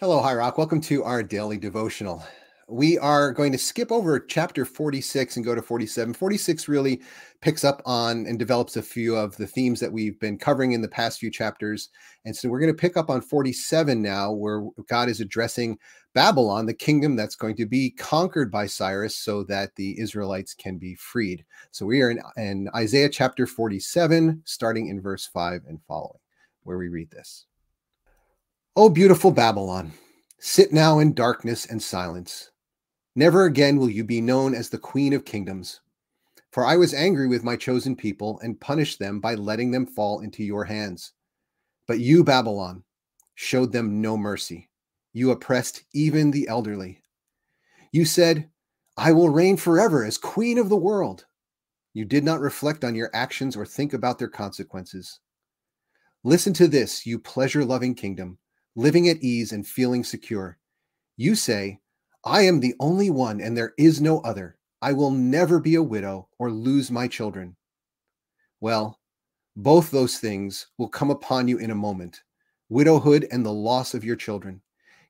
Hello, High Rock. Welcome to our daily devotional. We are going to skip over chapter 46 and go to 47. 46 really picks up on and develops a few of the themes that we've been covering in the past few chapters. And so we're going to pick up on 47 now, where God is addressing Babylon, the kingdom that's going to be conquered by Cyrus so that the Israelites can be freed. So we are in, in Isaiah chapter 47, starting in verse 5 and following, where we read this. O beautiful Babylon, sit now in darkness and silence. Never again will you be known as the queen of kingdoms. For I was angry with my chosen people and punished them by letting them fall into your hands. But you, Babylon, showed them no mercy. You oppressed even the elderly. You said, I will reign forever as queen of the world. You did not reflect on your actions or think about their consequences. Listen to this, you pleasure loving kingdom living at ease and feeling secure. You say, I am the only one and there is no other. I will never be a widow or lose my children. Well, both those things will come upon you in a moment widowhood and the loss of your children.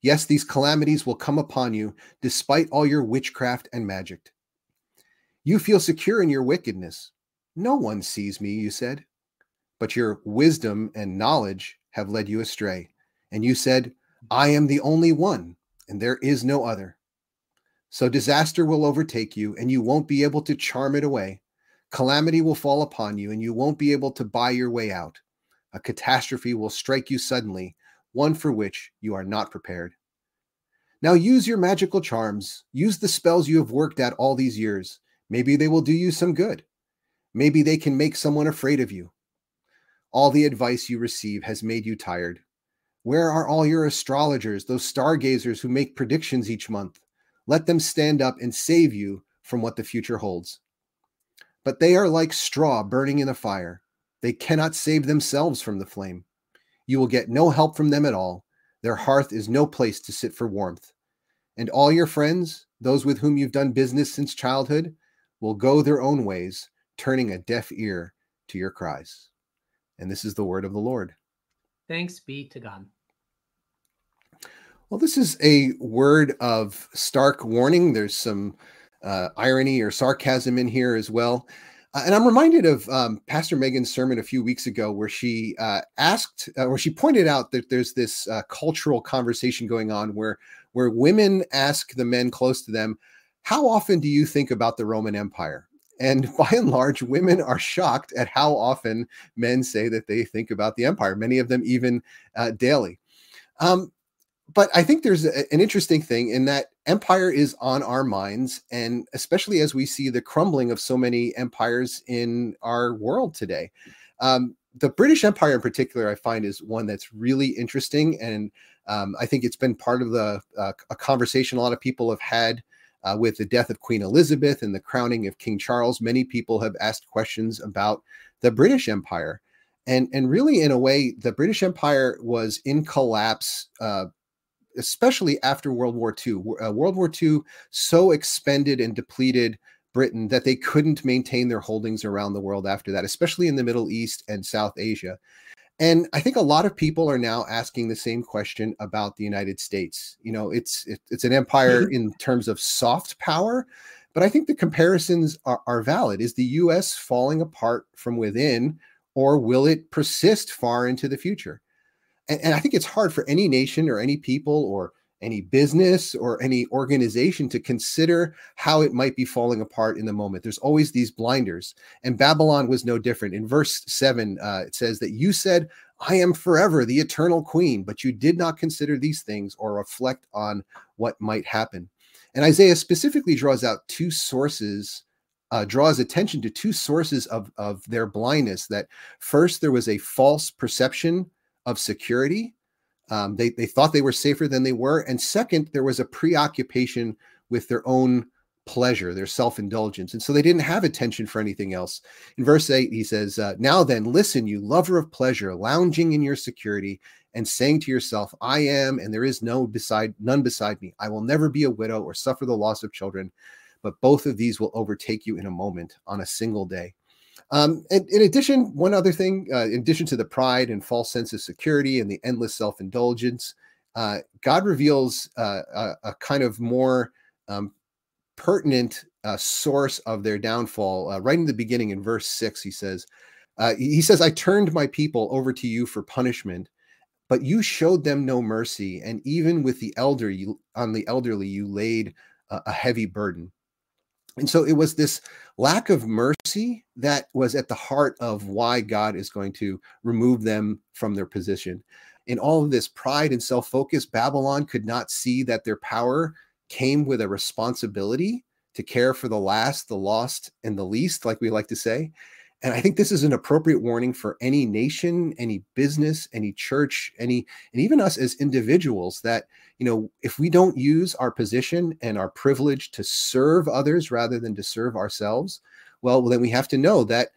Yes, these calamities will come upon you despite all your witchcraft and magic. You feel secure in your wickedness. No one sees me, you said. But your wisdom and knowledge have led you astray. And you said, I am the only one, and there is no other. So disaster will overtake you, and you won't be able to charm it away. Calamity will fall upon you, and you won't be able to buy your way out. A catastrophe will strike you suddenly, one for which you are not prepared. Now use your magical charms, use the spells you have worked at all these years. Maybe they will do you some good. Maybe they can make someone afraid of you. All the advice you receive has made you tired. Where are all your astrologers, those stargazers who make predictions each month? Let them stand up and save you from what the future holds. But they are like straw burning in a fire. They cannot save themselves from the flame. You will get no help from them at all. Their hearth is no place to sit for warmth. And all your friends, those with whom you've done business since childhood, will go their own ways, turning a deaf ear to your cries. And this is the word of the Lord. Thanks be to God. Well, this is a word of stark warning. There's some uh, irony or sarcasm in here as well. Uh, and I'm reminded of um, Pastor Megan's sermon a few weeks ago, where she uh, asked, uh, she pointed out that there's this uh, cultural conversation going on where where women ask the men close to them, "How often do you think about the Roman Empire?" And by and large, women are shocked at how often men say that they think about the empire. Many of them even uh, daily. Um, but I think there's a, an interesting thing in that empire is on our minds, and especially as we see the crumbling of so many empires in our world today. Um, the British Empire, in particular, I find is one that's really interesting, and um, I think it's been part of the uh, a conversation a lot of people have had uh, with the death of Queen Elizabeth and the crowning of King Charles. Many people have asked questions about the British Empire, and and really, in a way, the British Empire was in collapse uh, especially after World War II. Uh, World War II so expended and depleted Britain that they couldn't maintain their holdings around the world after that, especially in the Middle East and South Asia. And I think a lot of people are now asking the same question about the United States. You know, it's it, it's an empire mm-hmm. in terms of soft power, but I think the comparisons are, are valid. Is the U.S. falling apart from within, or will it persist far into the future? And, and I think it's hard for any nation or any people or any business or any organization to consider how it might be falling apart in the moment. There's always these blinders. And Babylon was no different. In verse 7, uh, it says that you said, I am forever the eternal queen, but you did not consider these things or reflect on what might happen. And Isaiah specifically draws out two sources, uh, draws attention to two sources of, of their blindness. That first, there was a false perception of security. Um, they, they thought they were safer than they were. And second, there was a preoccupation with their own pleasure, their self indulgence. And so they didn't have attention for anything else. In verse 8, he says, uh, Now then, listen, you lover of pleasure, lounging in your security and saying to yourself, I am, and there is no beside none beside me. I will never be a widow or suffer the loss of children. But both of these will overtake you in a moment on a single day. Um, and in addition, one other thing, uh, in addition to the pride and false sense of security and the endless self indulgence, uh, God reveals uh, a, a, kind of more um, pertinent uh, source of their downfall. Uh, right in the beginning, in verse six, he says, uh, "He says, I turned my people over to you for punishment, but you showed them no mercy, and even with the elder, you, on the elderly, you laid a heavy burden." And so it was this lack of mercy that was at the heart of why God is going to remove them from their position. In all of this pride and self focus, Babylon could not see that their power came with a responsibility to care for the last, the lost, and the least, like we like to say. And I think this is an appropriate warning for any nation, any business, any church, any, and even us as individuals that, you know, if we don't use our position and our privilege to serve others rather than to serve ourselves, well, then we have to know that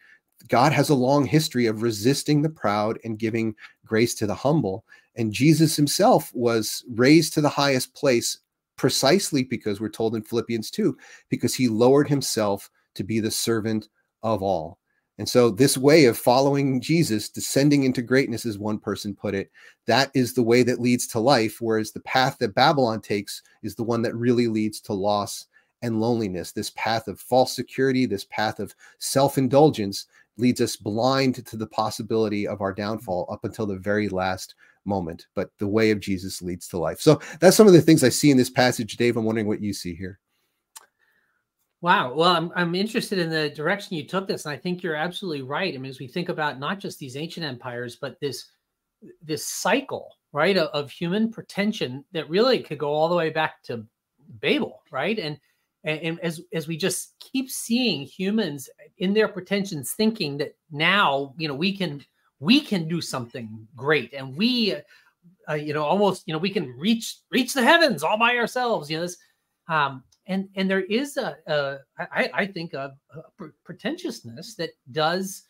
God has a long history of resisting the proud and giving grace to the humble. And Jesus himself was raised to the highest place precisely because we're told in Philippians 2, because he lowered himself to be the servant of all. And so, this way of following Jesus, descending into greatness, as one person put it, that is the way that leads to life. Whereas the path that Babylon takes is the one that really leads to loss and loneliness. This path of false security, this path of self indulgence leads us blind to the possibility of our downfall up until the very last moment. But the way of Jesus leads to life. So, that's some of the things I see in this passage, Dave. I'm wondering what you see here. Wow. Well, I'm, I'm interested in the direction you took this. And I think you're absolutely right. I mean, as we think about not just these ancient empires, but this this cycle, right, of, of human pretension that really could go all the way back to Babel, right? And and, and as as we just keep seeing humans in their pretensions thinking that now, you know, we can we can do something great and we uh, you know almost you know we can reach reach the heavens all by ourselves you know this um and and there is a, a I, I think a, a pretentiousness that does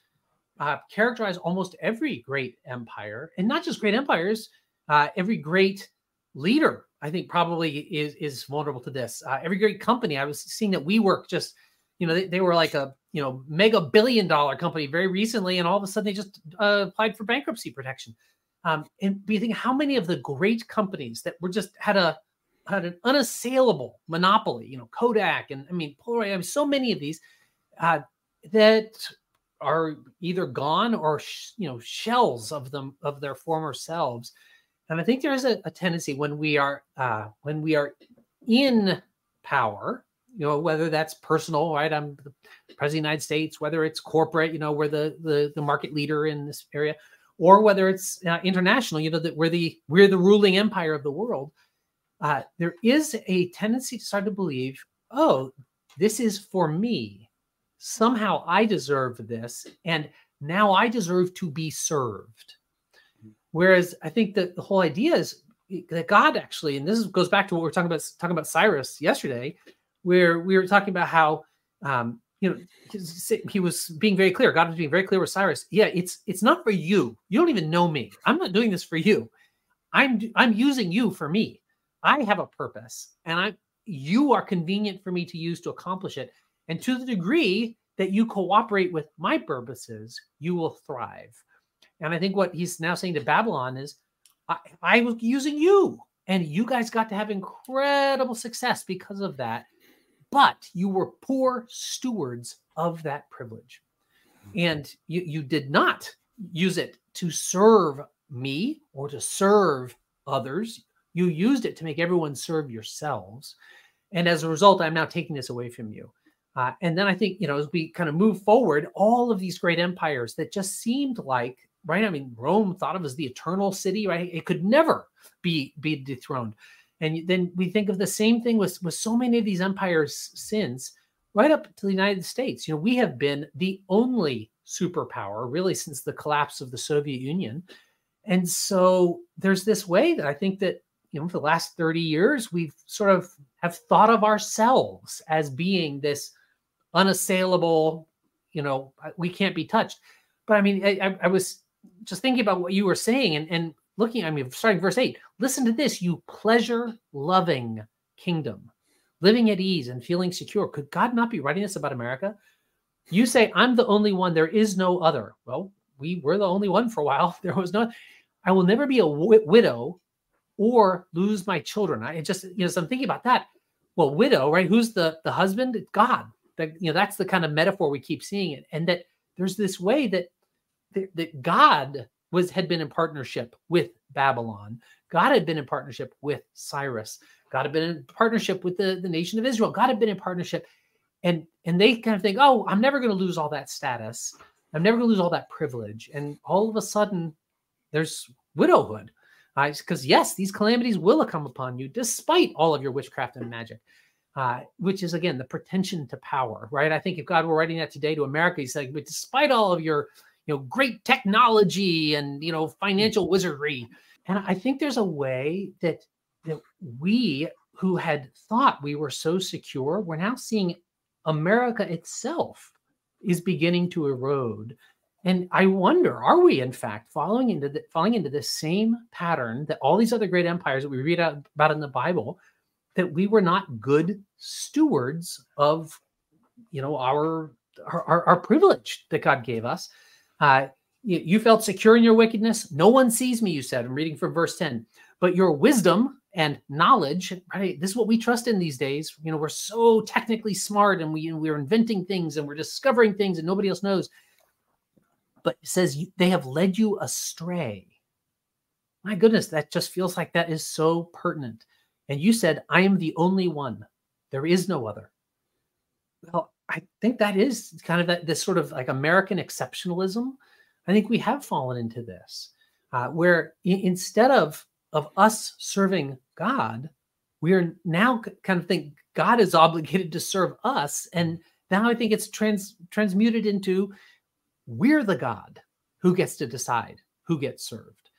uh, characterize almost every great empire, and not just great empires. Uh, every great leader, I think, probably is is vulnerable to this. Uh, every great company. I was seeing that WeWork just, you know, they, they were like a you know mega billion dollar company very recently, and all of a sudden they just uh, applied for bankruptcy protection. Um, and you think how many of the great companies that were just had a had an unassailable monopoly. You know, Kodak and I mean Polaroid. I mean, so many of these uh, that are either gone or sh- you know shells of them of their former selves. And I think there is a, a tendency when we are uh, when we are in power, you know, whether that's personal, right? I'm the president of the United States, whether it's corporate, you know, we're the the, the market leader in this area, or whether it's uh, international, you know, that we're the we're the ruling empire of the world uh, there is a tendency to start to believe, oh, this is for me. Somehow I deserve this, and now I deserve to be served. Whereas I think that the whole idea is that God actually, and this goes back to what we are talking about talking about Cyrus yesterday, where we were talking about how um, you know he was being very clear. God was being very clear with Cyrus. Yeah, it's it's not for you. You don't even know me. I'm not doing this for you. I'm I'm using you for me. I have a purpose and I you are convenient for me to use to accomplish it. And to the degree that you cooperate with my purposes, you will thrive. And I think what he's now saying to Babylon is, I, I was using you, and you guys got to have incredible success because of that. But you were poor stewards of that privilege. Hmm. And you, you did not use it to serve me or to serve others. You used it to make everyone serve yourselves. And as a result, I'm now taking this away from you. Uh, and then I think, you know, as we kind of move forward, all of these great empires that just seemed like, right? I mean, Rome thought of as the eternal city, right? It could never be be dethroned. And then we think of the same thing with, with so many of these empires since, right up to the United States. You know, we have been the only superpower really since the collapse of the Soviet Union. And so there's this way that I think that you know for the last 30 years we've sort of have thought of ourselves as being this unassailable you know we can't be touched. But i mean i, I was just thinking about what you were saying and, and looking i mean starting verse 8 listen to this you pleasure loving kingdom living at ease and feeling secure. Could god not be writing this about america? You say i'm the only one there is no other well we were the only one for a while. There was no i will never be a w- widow or lose my children. I just, you know, so I'm thinking about that. Well, widow, right? Who's the the husband? God. That you know, that's the kind of metaphor we keep seeing it, and that there's this way that that God was had been in partnership with Babylon. God had been in partnership with Cyrus. God had been in partnership with the, the nation of Israel. God had been in partnership. And and they kind of think, oh, I'm never going to lose all that status. I'm never going to lose all that privilege. And all of a sudden, there's widowhood. Because, uh, yes, these calamities will come upon you despite all of your witchcraft and magic, uh, which is, again, the pretension to power, right? I think if God were writing that today to America, he's like, but despite all of your you know great technology and you know financial wizardry and i think there's a way that that we who had thought we were so secure we're now seeing america itself is beginning to erode and I wonder, are we in fact falling into the, falling into the same pattern that all these other great empires that we read about in the Bible, that we were not good stewards of, you know, our our, our privilege that God gave us. Uh, you, you felt secure in your wickedness. No one sees me, you said. I'm reading from verse 10. But your wisdom and knowledge, right? This is what we trust in these days. You know, we're so technically smart and we, we're inventing things and we're discovering things and nobody else knows but says they have led you astray. My goodness, that just feels like that is so pertinent. And you said, I am the only one. There is no other. Well, I think that is kind of that this sort of like American exceptionalism. I think we have fallen into this, uh, where I- instead of of us serving God, we are now kind of think God is obligated to serve us, and now I think it's trans transmuted into we're the God who gets to decide who gets served.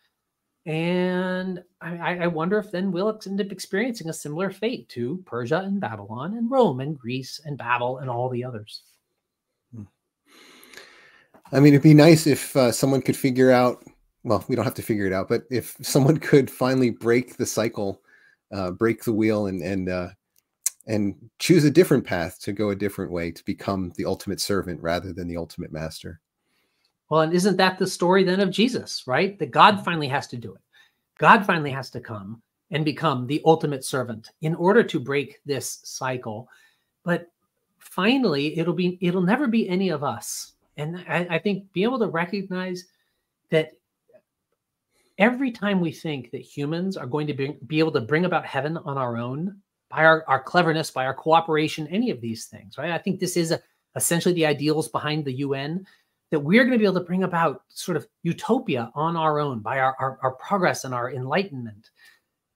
And I, I, wonder if then we'll end up experiencing a similar fate to Persia and Babylon and Rome and Greece and Babel and all the others. I mean, it'd be nice if uh, someone could figure out. Well, we don't have to figure it out, but if someone could finally break the cycle, uh, break the wheel, and and uh, and choose a different path to go a different way to become the ultimate servant rather than the ultimate master. Well, and isn't that the story then of Jesus, right? That God mm-hmm. finally has to do it. God finally has to come and become the ultimate servant in order to break this cycle. But finally, it'll be it'll never be any of us. And I, I think being able to recognize that every time we think that humans are going to be, be able to bring about heaven on our own by our, our cleverness, by our cooperation, any of these things, right? I think this is a, essentially the ideals behind the UN that we're going to be able to bring about sort of utopia on our own by our, our, our progress and our enlightenment.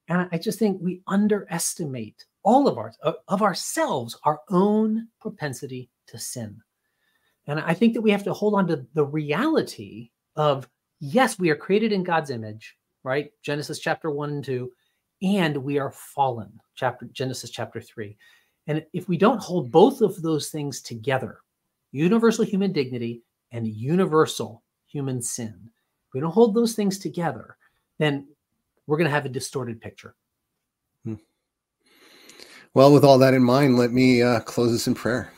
And I just think we underestimate all of our of ourselves, our own propensity to sin. And I think that we have to hold on to the reality of yes, we are created in God's image, right? Genesis chapter 1 and 2, and we are fallen, chapter Genesis chapter 3. And if we don't hold both of those things together, universal human dignity and universal human sin. If we don't hold those things together, then we're going to have a distorted picture. Hmm. Well, with all that in mind, let me uh, close this in prayer.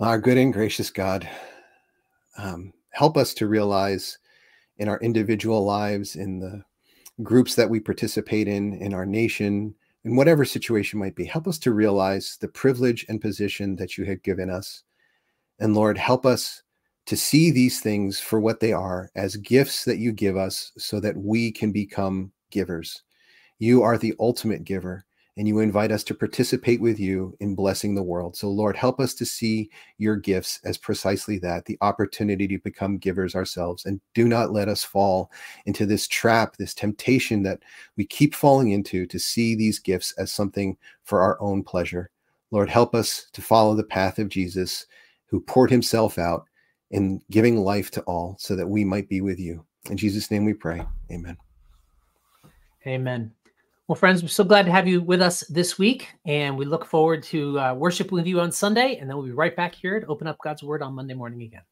Our good and gracious God, um, help us to realize in our individual lives, in the groups that we participate in, in our nation, in whatever situation might be, help us to realize the privilege and position that you have given us and Lord, help us to see these things for what they are as gifts that you give us so that we can become givers. You are the ultimate giver, and you invite us to participate with you in blessing the world. So, Lord, help us to see your gifts as precisely that the opportunity to become givers ourselves. And do not let us fall into this trap, this temptation that we keep falling into to see these gifts as something for our own pleasure. Lord, help us to follow the path of Jesus who poured himself out in giving life to all so that we might be with you. In Jesus' name we pray. Amen. Amen. Well, friends, we're so glad to have you with us this week, and we look forward to uh, with you on Sunday, and then we'll be right back here to open up God's Word on Monday morning again.